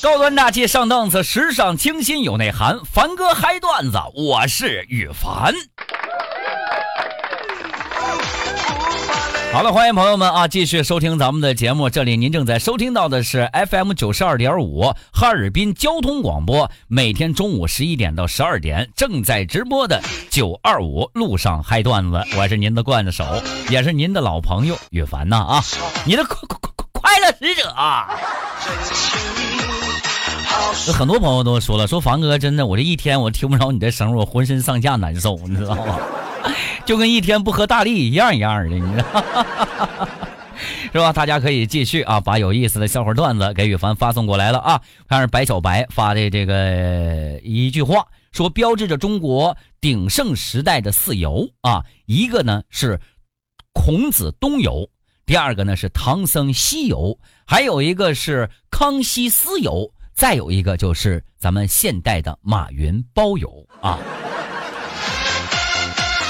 高端大气上档次，时尚清新有内涵。凡哥嗨段子，我是羽凡。好了，欢迎朋友们啊，继续收听咱们的节目。这里您正在收听到的是 FM 九十二点五哈尔滨交通广播，每天中午十一点到十二点正在直播的九二五路上嗨段子。我是您的段子手，也是您的老朋友羽凡呐啊，你的快快快乐使者啊。很多朋友都说了，说凡哥真的，我这一天我听不着你的声，我浑身上下难受，你知道吗？就跟一天不喝大力一样一样的，你知道，是吧？大家可以继续啊，把有意思的笑话段子给羽凡发送过来了啊。看是白小白发的这个一句话，说标志着中国鼎盛时代的四游啊，一个呢是孔子东游，第二个呢是唐僧西游，还有一个是康熙私游，再有一个就是咱们现代的马云包邮啊。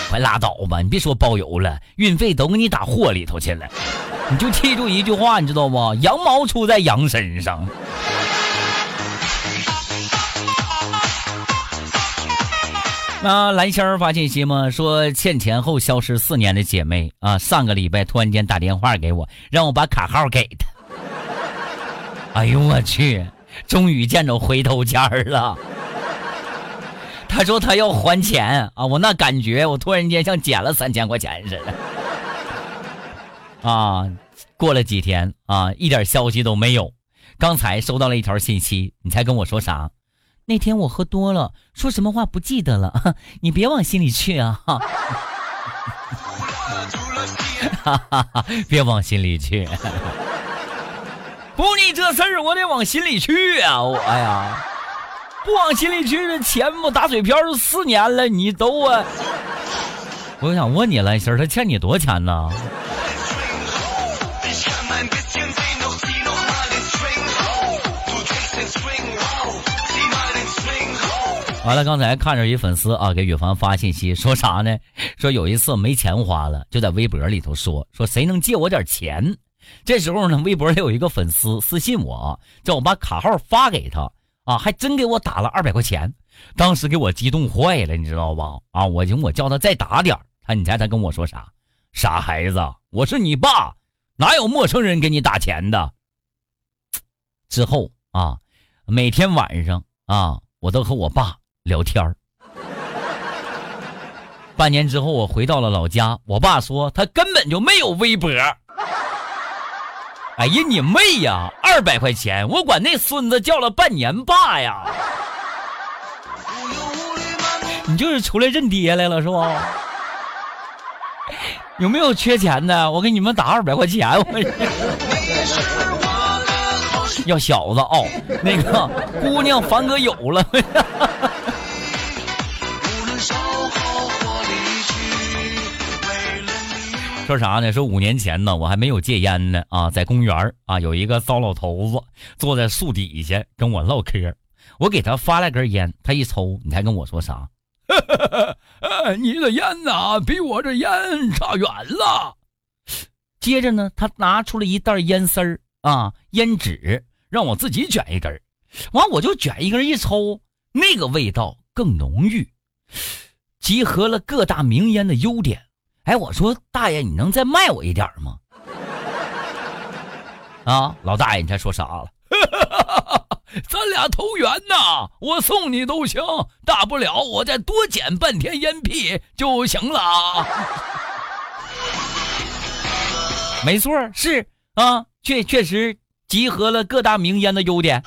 快拉倒吧！你别说包邮了，运费都给你打货里头去了。你就记住一句话，你知道不？羊毛出在羊身上。那蓝仙儿发信息吗？说欠钱后消失四年的姐妹啊，上个礼拜突然间打电话给我，让我把卡号给她。哎呦我去，终于见着回头钱了。他说他要还钱啊！我那感觉，我突然间像捡了三千块钱似的。啊，过了几天啊，一点消息都没有。刚才收到了一条信息，你猜跟我说啥？那天我喝多了，说什么话不记得了，你别往心里去啊！别往心里去。不，你这事儿我得往心里去啊！我呀。不往心里去，这钱不打水漂都四年了，你都啊！我想问你，来心儿，他欠你多少钱呢？完了，刚才看着一粉丝啊，给羽凡发信息说啥呢？说有一次没钱花了，就在微博里头说说谁能借我点钱？这时候呢，微博里有一个粉丝私信我，叫我把卡号发给他。啊，还真给我打了二百块钱，当时给我激动坏了，你知道吧？啊，我就我叫他再打点他你猜他跟我说啥？傻孩子，我是你爸，哪有陌生人给你打钱的？之后啊，每天晚上啊，我都和我爸聊天儿半年之后，我回到了老家，我爸说他根本就没有微博。哎呀，你妹呀！二百块钱，我管那孙子叫了半年爸呀！你就是出来认爹来了是吧？有没有缺钱的？我给你们打二百块钱。我 要小子哦，那个姑娘凡哥有了。说啥呢？说五年前呢，我还没有戒烟呢啊，在公园啊，有一个糟老头子坐在树底下跟我唠嗑，我给他发了根烟，他一抽，你猜跟我说啥？你的烟呐，比我这烟差远了。接着呢，他拿出了一袋烟丝儿啊，烟纸，让我自己卷一根完我就卷一根一抽，那个味道更浓郁，集合了各大名烟的优点。哎，我说大爷，你能再卖我一点吗？啊，老大爷，你猜说啥了？咱俩投缘呐，我送你都行，大不了我再多捡半天烟屁就行了。没错，是啊，确确实集合了各大名烟的优点。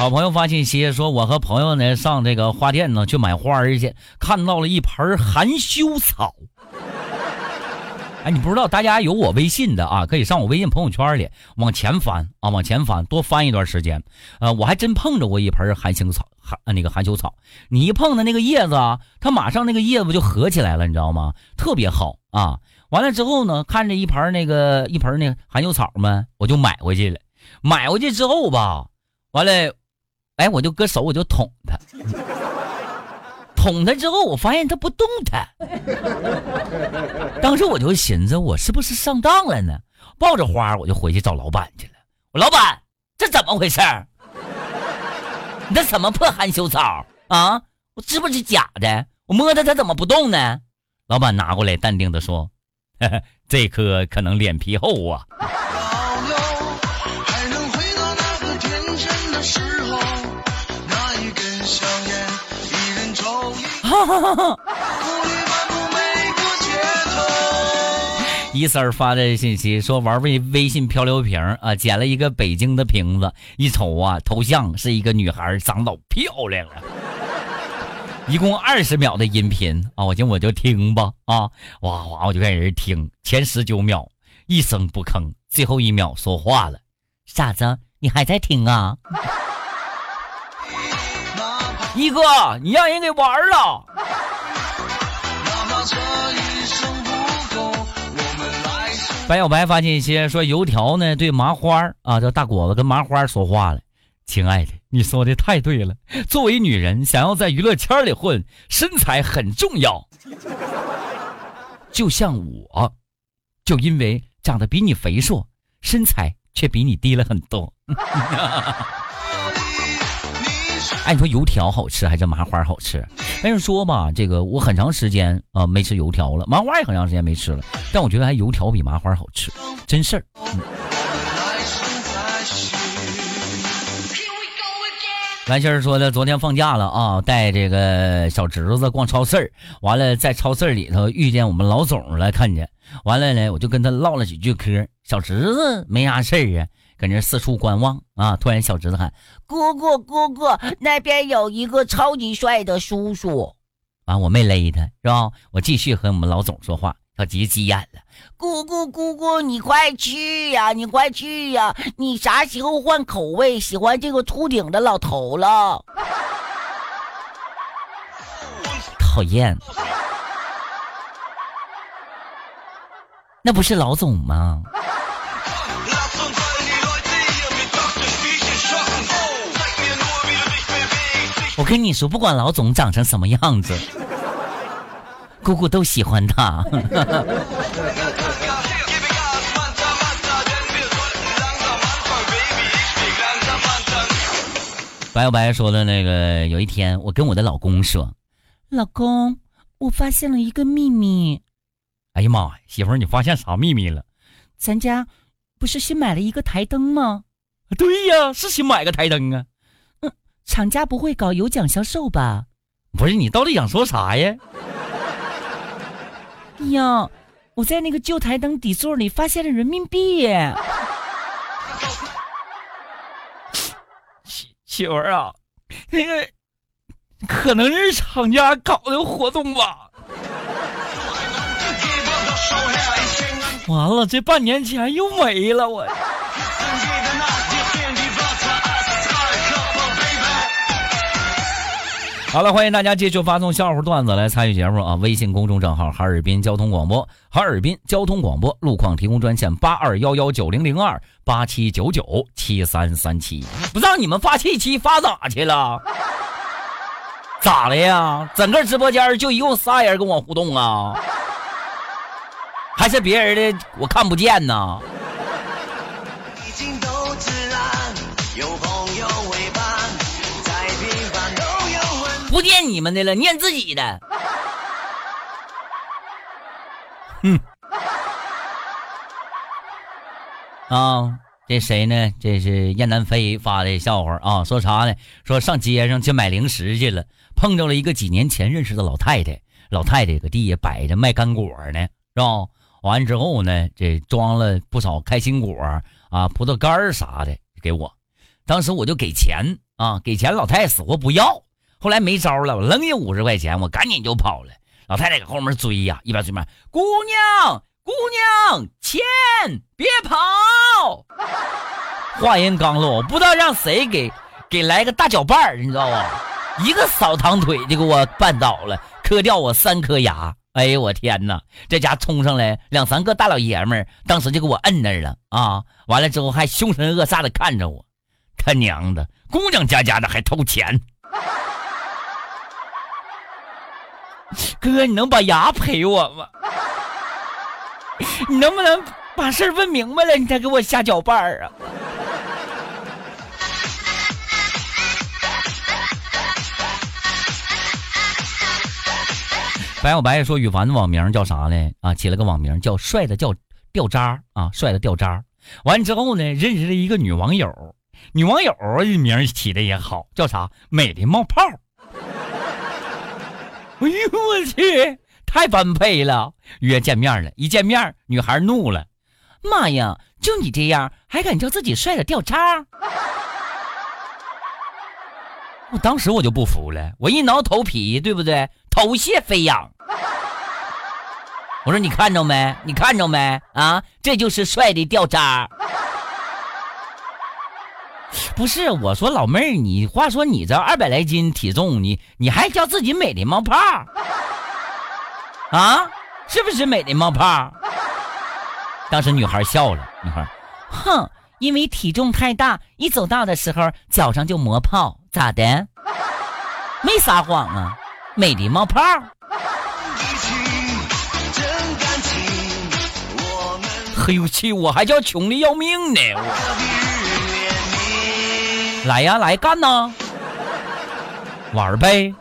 好朋友发信息说：“我和朋友呢上这个花店呢去买花儿去，看到了一盆含羞草。哎，你不知道，大家有我微信的啊，可以上我微信朋友圈里往前翻啊，往前翻，多翻一段时间。呃，我还真碰着过一盆含羞草，含那个含羞草。你一碰它那个叶子啊，它马上那个叶子就合起来了，你知道吗？特别好啊。完了之后呢，看着一盆那个一盆那个含羞草嘛，我就买回去了。买回去之后吧，完了。”哎，我就搁手，我就捅他，捅他之后，我发现他不动弹。当时我就寻思，我是不是上当了呢？抱着花，我就回去找老板去了。我老板，这怎么回事？你这什么破含羞草啊？我是不是假的？我摸它，它怎么不动呢？老板拿过来，淡定的说：“ 这颗可能脸皮厚啊。” 一三发的信息说玩微微信漂流瓶啊，捡了一个北京的瓶子，一瞅啊，头像是一个女孩，长老漂亮了。一共二十秒的音频啊，我寻我就听吧啊，哇哇我就开始听，前十九秒一声不吭，最后一秒说话了，傻子，你还在听啊？一哥，你让人给玩了。白小白发信息说，油条呢对麻花啊，这大果子跟麻花说话了。亲爱的，你说的太对了。作为女人，想要在娱乐圈里混，身材很重要。就像我，就因为长得比你肥硕，身材却比你低了很多。哎，你说油条好吃还是麻花好吃？但是说吧，这个我很长时间啊没吃油条了，麻花也很长时间没吃了。但我觉得还油条比麻花好吃，真事儿。完事儿说的，昨天放假了啊，带这个小侄子逛超市完了在超市里头遇见我们老总了，看见，完了呢，我就跟他唠了几句嗑。小侄子没啥事儿啊。搁那四处观望啊！突然，小侄子喊：“哥哥，哥哥，那边有一个超级帅的叔叔。”啊，我没勒他，是吧？我继续和我们老总说话。小吉急眼了：“姑姑，姑姑，你快去呀！你快去呀！你啥时候换口味，喜欢这个秃顶的老头了？” 讨厌！那不是老总吗？我跟你说，不管老总长成什么样子，姑姑都喜欢他。白小白说的那个，有一天我跟我的老公说：“老公，我发现了一个秘密。”哎呀妈呀，媳妇儿，你发现啥秘密了？咱家不是新买了一个台灯吗？对呀，是新买个台灯啊。厂家不会搞有奖销售吧？不是，你到底想说啥呀？呀，我在那个旧台灯底座里发现了人民币。媳媳妇儿啊，那个可能是厂家搞的活动吧。完了，这半年钱又没了，我。好了，欢迎大家继续发送笑话段子来参与节目啊！微信公众账号哈尔滨交通广播，哈尔滨交通广播路况提供专线八二幺幺九零零二八七九九七三三七。不让你们发信息发咋去了？咋了呀？整个直播间就一共仨人跟我互动啊？还是别人的我看不见呢？不念你们的了，念自己的。哼。啊，这谁呢？这是燕南飞发的笑话啊，说啥呢？说上街上去买零食去了，碰着了一个几年前认识的老太太。老太太搁地下摆着卖干果呢，是吧？完之后呢，这装了不少开心果啊、葡萄干啥的给我。当时我就给钱啊，给钱，老太太死活不要。后来没招了，我扔下五十块钱，我赶紧就跑了。老太太搁后面追呀，一边追边姑娘，姑娘，钱别跑。话音刚落，不知道让谁给给来个大脚绊儿，你知道吧？一个扫堂腿就给我绊倒了，磕掉我三颗牙。哎呦我天哪！这家冲上来两三个大老爷们，当时就给我摁那儿了啊！完了之后还凶神恶煞的看着我，他娘的，姑娘家家的还偷钱。哥，你能把牙赔我吗？你能不能把事儿问明白了，你再给我下脚绊儿啊？白小白说：“羽凡的网名叫啥呢？啊，起了个网名叫帅的叫掉渣啊，帅的掉渣。完之后呢，认识了一个女网友，女网友名起的也好，叫啥？美的冒泡。哎呦我去，太般配了！约见面了，一见面，女孩怒了：妈呀，就你这样，还敢叫自己帅的掉渣？我当时我就不服了，我一挠头皮，对不对？”头屑飞扬，我说你看着没？你看着没？啊，这就是帅的掉渣。不是，我说老妹儿，你话说你这二百来斤体重，你你还叫自己美的冒泡？啊，是不是美的冒泡？当时女孩笑了，女孩，哼，因为体重太大，一走道的时候脚上就磨泡，咋的？没撒谎啊。美的冒泡，嘿呦去，我还叫穷的要命呢！来呀，来干呐，玩呗！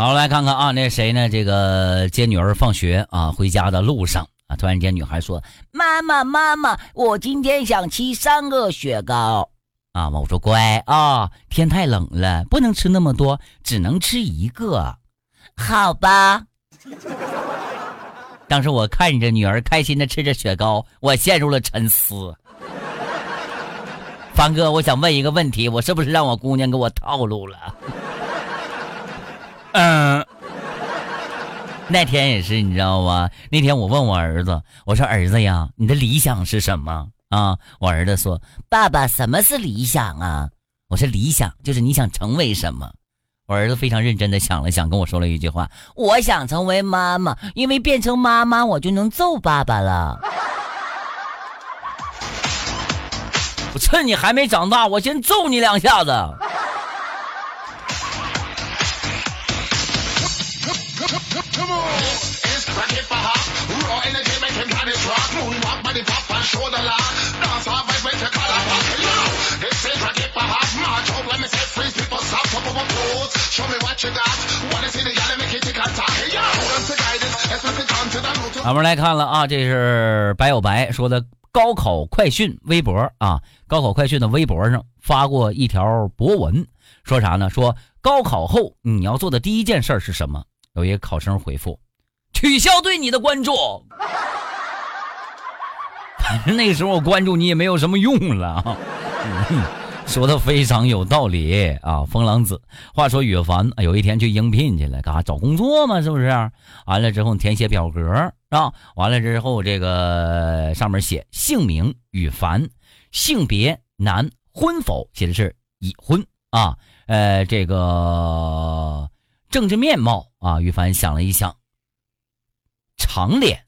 好，来看看啊，那谁呢？这个接女儿放学啊，回家的路上啊，突然间女孩说：“妈妈，妈妈，我今天想吃三个雪糕。”啊，我说乖啊，天太冷了，不能吃那么多，只能吃一个。好吧。当时我看着女儿开心的吃着雪糕，我陷入了沉思。凡哥，我想问一个问题，我是不是让我姑娘给我套路了？嗯，那天也是，你知道吧？那天我问我儿子，我说：“儿子呀，你的理想是什么啊？”我儿子说：“爸爸，什么是理想啊？”我说：“理想就是你想成为什么。”我儿子非常认真的想了想，跟我说了一句话：“我想成为妈妈，因为变成妈妈我就能揍爸爸了。”我趁你还没长大，我先揍你两下子。咱们来看了啊，这是白有白说的高考快讯微博啊，高考快讯的微博上发过一条博文，说啥呢？说高考后你要做的第一件事是什么？有一个考生回复：取消对你的关注。反 正那时候我关注你也没有什么用了啊。嗯。说的非常有道理啊，风狼子。话说羽凡有一天去应聘去了，干啥找工作嘛？是不是？完了之后填写表格啊，完了之后这个上面写姓名羽凡，性别男，婚否？写的是已婚啊。呃，这个政治面貌啊，羽凡想了一想，长脸。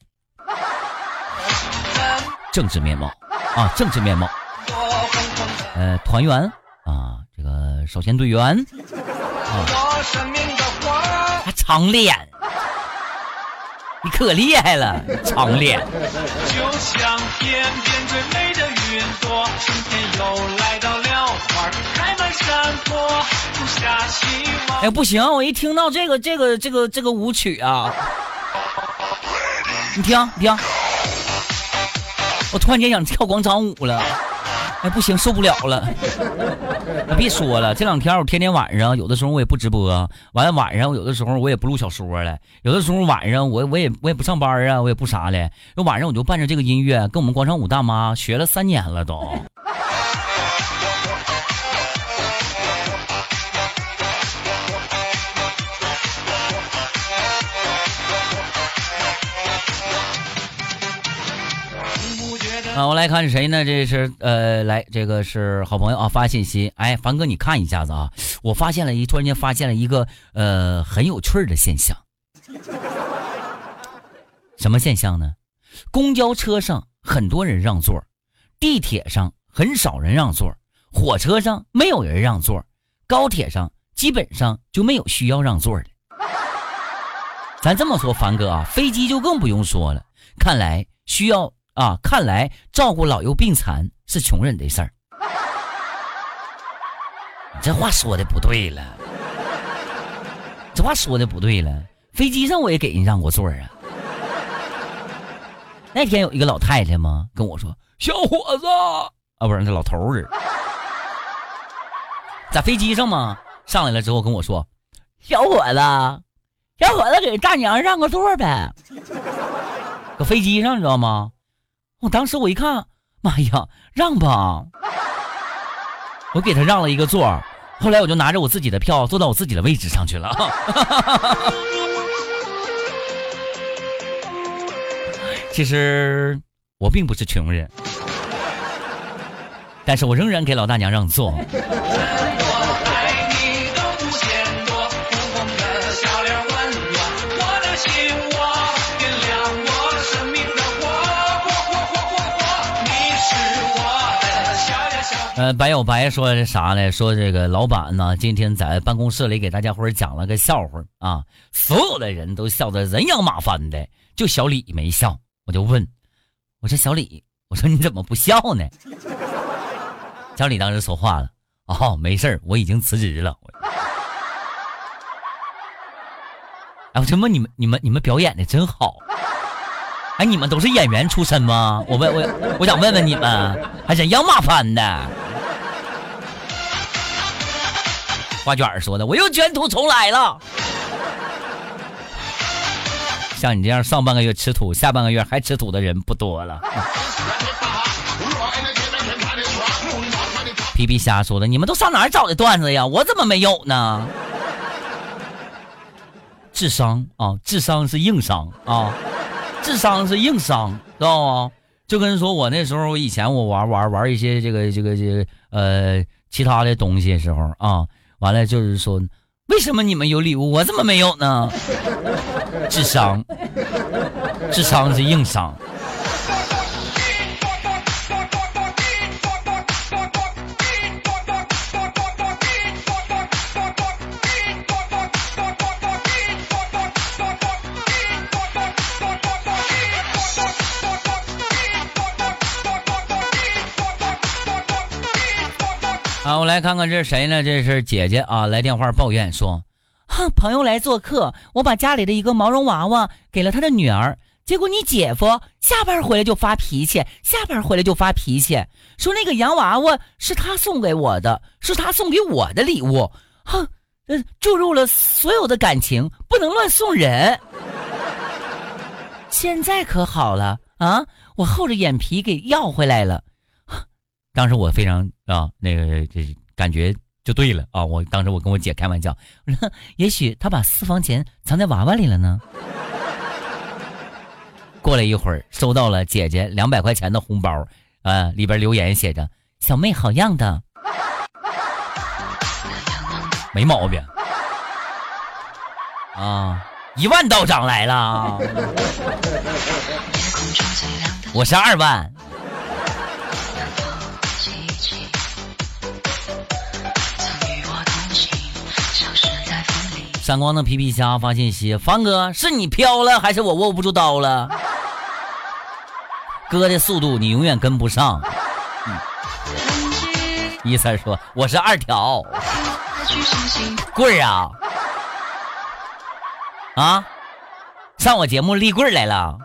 政治面貌啊，政治面貌。呃，团员啊，这个少先队员啊，长脸，你可厉害了，长脸。哎，不行，我一听到这个这个这个这个舞曲啊，你听，你听，我突然间想跳广场舞了。哎，不行，受不了了！别说了，这两天我天天晚上有的时候我也不直播，完了晚上有的时候我也不录小说了，有的时候晚上我我也我也不上班啊，我也不啥的，晚上我就伴着这个音乐，跟我们广场舞大妈学了三年了都。啊，我来看谁呢？这是呃，来这个是好朋友啊，发信息。哎，凡哥，你看一下子啊，我发现了一，突然间发现了一个呃很有趣的现象。什么现象呢？公交车上很多人让座，地铁上很少人让座，火车上没有人让座，高铁上基本上就没有需要让座的。咱这么说，凡哥啊，飞机就更不用说了。看来需要啊，看来照顾老幼病残是穷人的事儿。你这话说的不对了，这话说的不对了。飞机上我也给人让过座啊。那天有一个老太太嘛跟我说：“小伙子啊，不是那老头儿，在飞机上嘛上来了之后跟我说：‘小伙子，小伙子给大娘让个座呗。’搁飞机上你知道吗？我当时我一看，妈呀，让吧！我给他让了一个座，后来我就拿着我自己的票坐到我自己的位置上去了。其实我并不是穷人，但是我仍然给老大娘让座。呃，白有白说的啥呢？说这个老板呢，今天在办公室里给大家伙讲了个笑话啊，所有的人都笑得人仰马翻的，就小李没笑。我就问，我说小李，我说你怎么不笑呢？小李当时说话了，哦，没事我已经辞职了。哎，我真问你们，你们你们表演的真好。哎，你们都是演员出身吗？我问我，我想问问你们，还人仰马翻的。花卷说的，我又卷土重来了。像你这样上半个月吃土，下半个月还吃土的人不多了。皮皮虾说的，你们都上哪找的段子呀？我怎么没有呢？智商啊，智商是硬伤啊，智商是硬伤，知道吗？就跟说我那时候，以前我玩玩玩一些这个这个这个呃其他的东西时候啊，完了就是说。为什么你们有礼物，我怎么没有呢？智商，智商是硬伤。好，我来看看这是谁呢？这是姐姐啊，来电话抱怨说，哼，朋友来做客，我把家里的一个毛绒娃娃给了他的女儿，结果你姐夫下班回来就发脾气，下班回来就发脾气，说那个洋娃娃是他送给我的，是他送给我的礼物，哼，注入了所有的感情，不能乱送人。现在可好了啊，我厚着眼皮给要回来了。当时我非常啊，那个这感觉就对了啊！我当时我跟我姐开玩笑，我说也许他把私房钱藏在娃娃里了呢。过了一会儿，收到了姐姐两百块钱的红包，啊，里边留言写着“小妹好样的”，没毛病啊！一万道长来了，我是二万。闪光的皮皮虾发信息：凡哥，是你飘了，还是我握不住刀了？哥的速度你永远跟不上。嗯一三说：“我是二条棍儿啊啊，上我节目立棍儿来了。”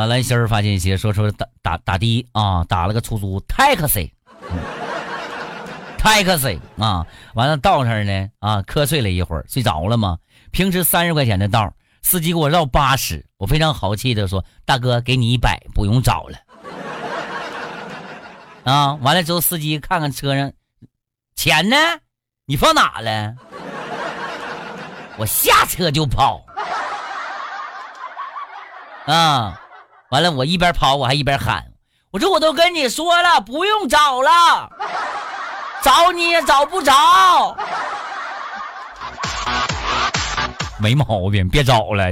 啊，蓝心儿发信息说说打打打的啊，打了个出租 taxi，taxi 啊，完了道上呢啊瞌睡了一会儿，睡着了吗？平时三十块钱的道，司机给我绕八十，我非常豪气的说：“大哥，给你一百，不用找了。”啊，完了之后司机看看车上钱呢，你放哪了？我下车就跑。啊，完了，我一边跑我还一边喊，我说我都跟你说了，不用找了，找你也找不着。没毛病，别找了，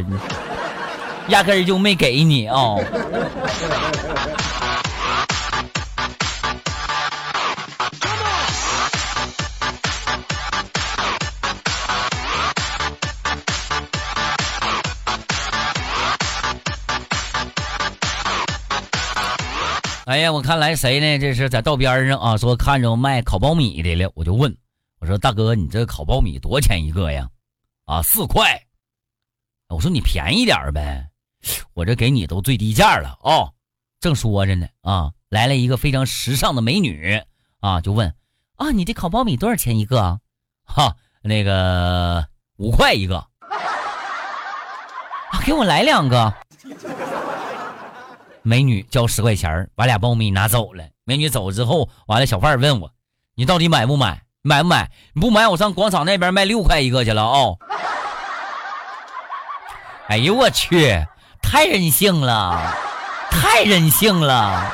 压根儿就没给你啊。哎呀，我看来谁呢？这是在道边上啊，说看着卖烤苞米的了，我就问，我说大哥，你这烤苞米多少钱一个呀？啊，四块。我说你便宜点呗，我这给你都最低价了哦。正说着呢，啊，来了一个非常时尚的美女啊，就问啊，你这烤苞米多少钱一个？哈，那个五块一个。啊，给我来两个。美女交十块钱把俩苞米拿走了。美女走之后，完了，小贩问我：“你到底买不买？买不买？你不买，我上广场那边卖六块一个去了啊！” 哎呦我去，太任性了，太任性了！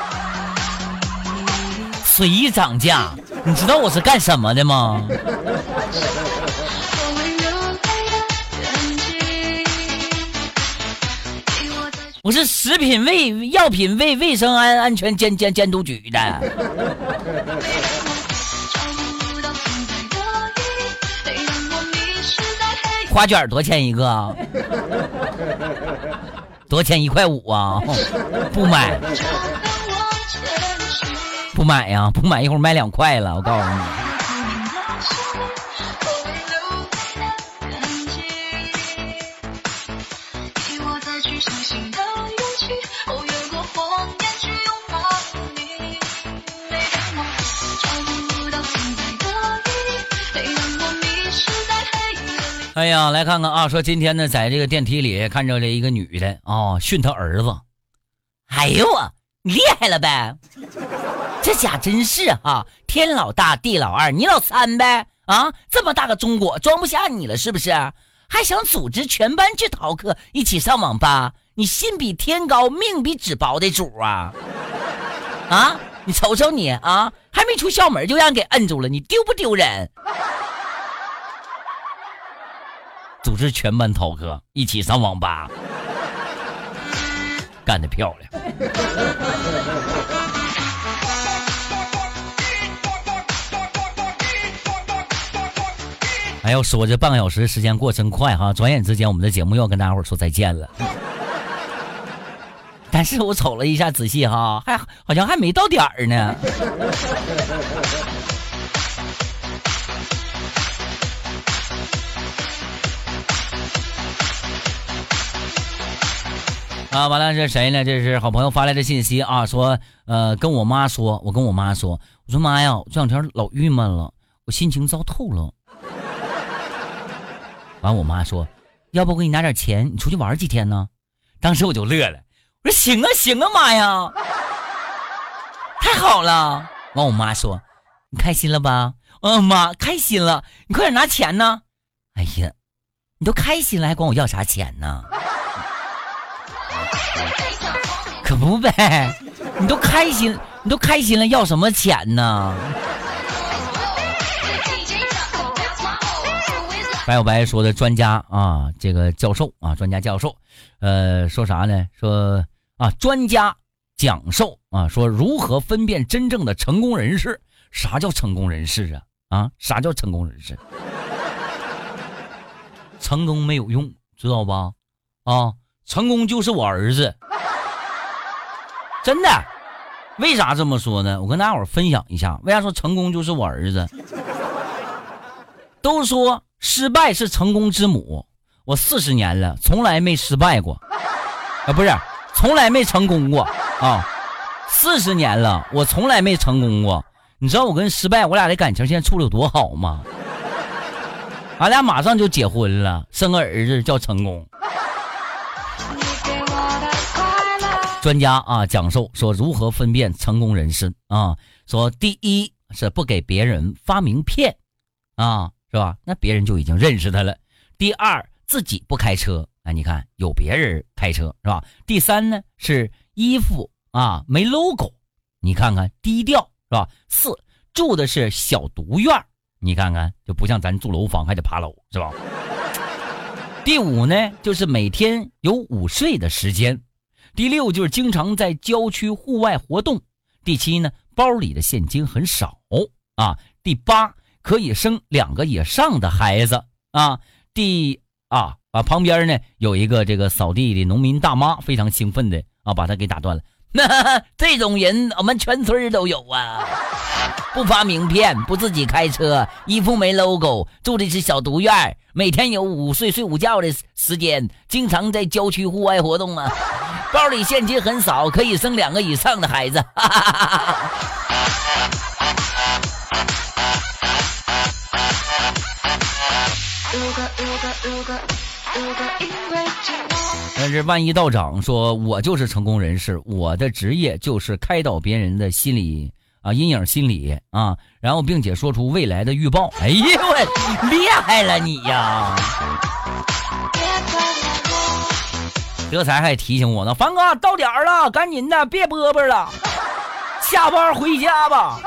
随意涨价，你知道我是干什么的吗？我是食品卫药品卫卫生安安全监监监督局的。花卷多钱一个？多钱一块五啊？不买，不买呀！不买，一会儿卖两块了。我告诉你。哎呀，来看看啊！说今天呢，在这个电梯里看着了一个女的啊，训他儿子。哎呦我你厉害了呗！这家真是啊，天老大地老二，你老三呗啊！这么大个中国装不下你了是不是？还想组织全班去逃课，一起上网吧？你心比天高，命比纸薄的主啊！啊，你瞅瞅你啊，还没出校门就让人给摁住了，你丢不丢人？组织全班逃课，一起上网吧，干得漂亮！哎呦，说这半个小时时间过真快哈，转眼之间我们的节目又要跟大家伙说再见了。但是我瞅了一下，仔细哈，还好像还没到点儿呢。啊，完了，这谁呢？这是好朋友发来的信息啊，说，呃，跟我妈说，我跟我妈说，我说妈呀，我这两天老郁闷了，我心情糟透了。完，我妈说，要不我给你拿点钱，你出去玩几天呢？当时我就乐了，我说行啊，行啊，妈呀，太好了。完，我妈说，你开心了吧？嗯，妈，开心了。你快点拿钱呢。哎呀，你都开心了，还管我要啥钱呢？可不呗，你都开心，你都开心了，要什么钱呢？白小白说的专家啊，这个教授啊，专家教授，呃，说啥呢？说啊，专家讲授啊，说如何分辨真正的成功人士？啥叫成功人士啊？啊，啥叫成功人士？成功没有用，知道吧？啊，成功就是我儿子。真的，为啥这么说呢？我跟大家伙分享一下，为啥说成功就是我儿子？都说失败是成功之母，我四十年了，从来没失败过，啊，不是，从来没成功过啊，四十年了，我从来没成功过。你知道我跟失败，我俩的感情现在处的有多好吗？俺俩马上就结婚了，生个儿子叫成功。专家啊，讲授说如何分辨成功人士啊？说第一是不给别人发名片，啊，是吧？那别人就已经认识他了。第二，自己不开车，啊，你看有别人开车是吧？第三呢是衣服啊没 logo，你看看低调是吧？四，住的是小独院你看看就不像咱住楼房还得爬楼是吧？第五呢就是每天有午睡的时间，第六就是经常在郊区户外活动，第七呢包里的现金很少啊，第八可以生两个以上的孩子啊。第啊啊旁边呢有一个这个扫地的农民大妈，非常兴奋的啊把他给打断了。那 这种人我们全村都有啊，不发名片，不自己开车，衣服没 logo，住的是小独院，每天有午睡睡午觉的时间，经常在郊区户外活动啊，包里现金很少，可以生两个以上的孩子。哈哈哈哈但是万一道长说，我就是成功人士，我的职业就是开导别人的心理啊阴影心理啊，然后并且说出未来的预报。哎呀，我厉害了你呀！这才还提醒我呢，凡哥到点了，赶紧的，别播播了，下班回家吧。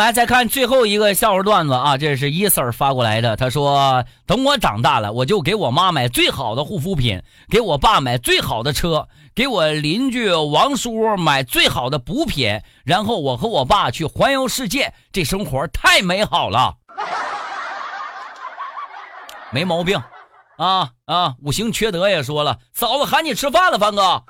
来再看最后一个笑话段子啊，这是伊 Sir 发过来的。他说：“等我长大了，我就给我妈买最好的护肤品，给我爸买最好的车，给我邻居王叔买最好的补品，然后我和我爸去环游世界，这生活太美好了。”没毛病，啊啊！五行缺德也说了，嫂子喊你吃饭了，凡哥。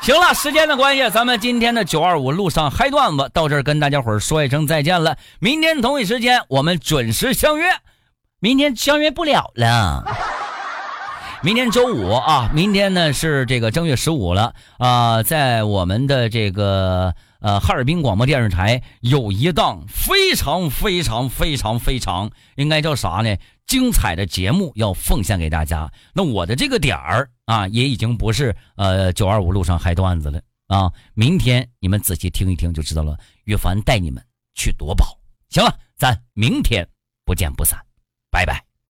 行了，时间的关系，咱们今天的九二五路上嗨段子到这儿跟大家伙说一声再见了。明天同一时间我们准时相约，明天相约不了了。明天周五啊，明天呢是这个正月十五了啊，在我们的这个呃哈尔滨广播电视台有一档非常非常非常非常应该叫啥呢？精彩的节目要奉献给大家。那我的这个点儿。啊，也已经不是呃九二五路上嗨段子了啊！明天你们仔细听一听就知道了。岳凡带你们去夺宝。行了，咱明天不见不散，拜拜。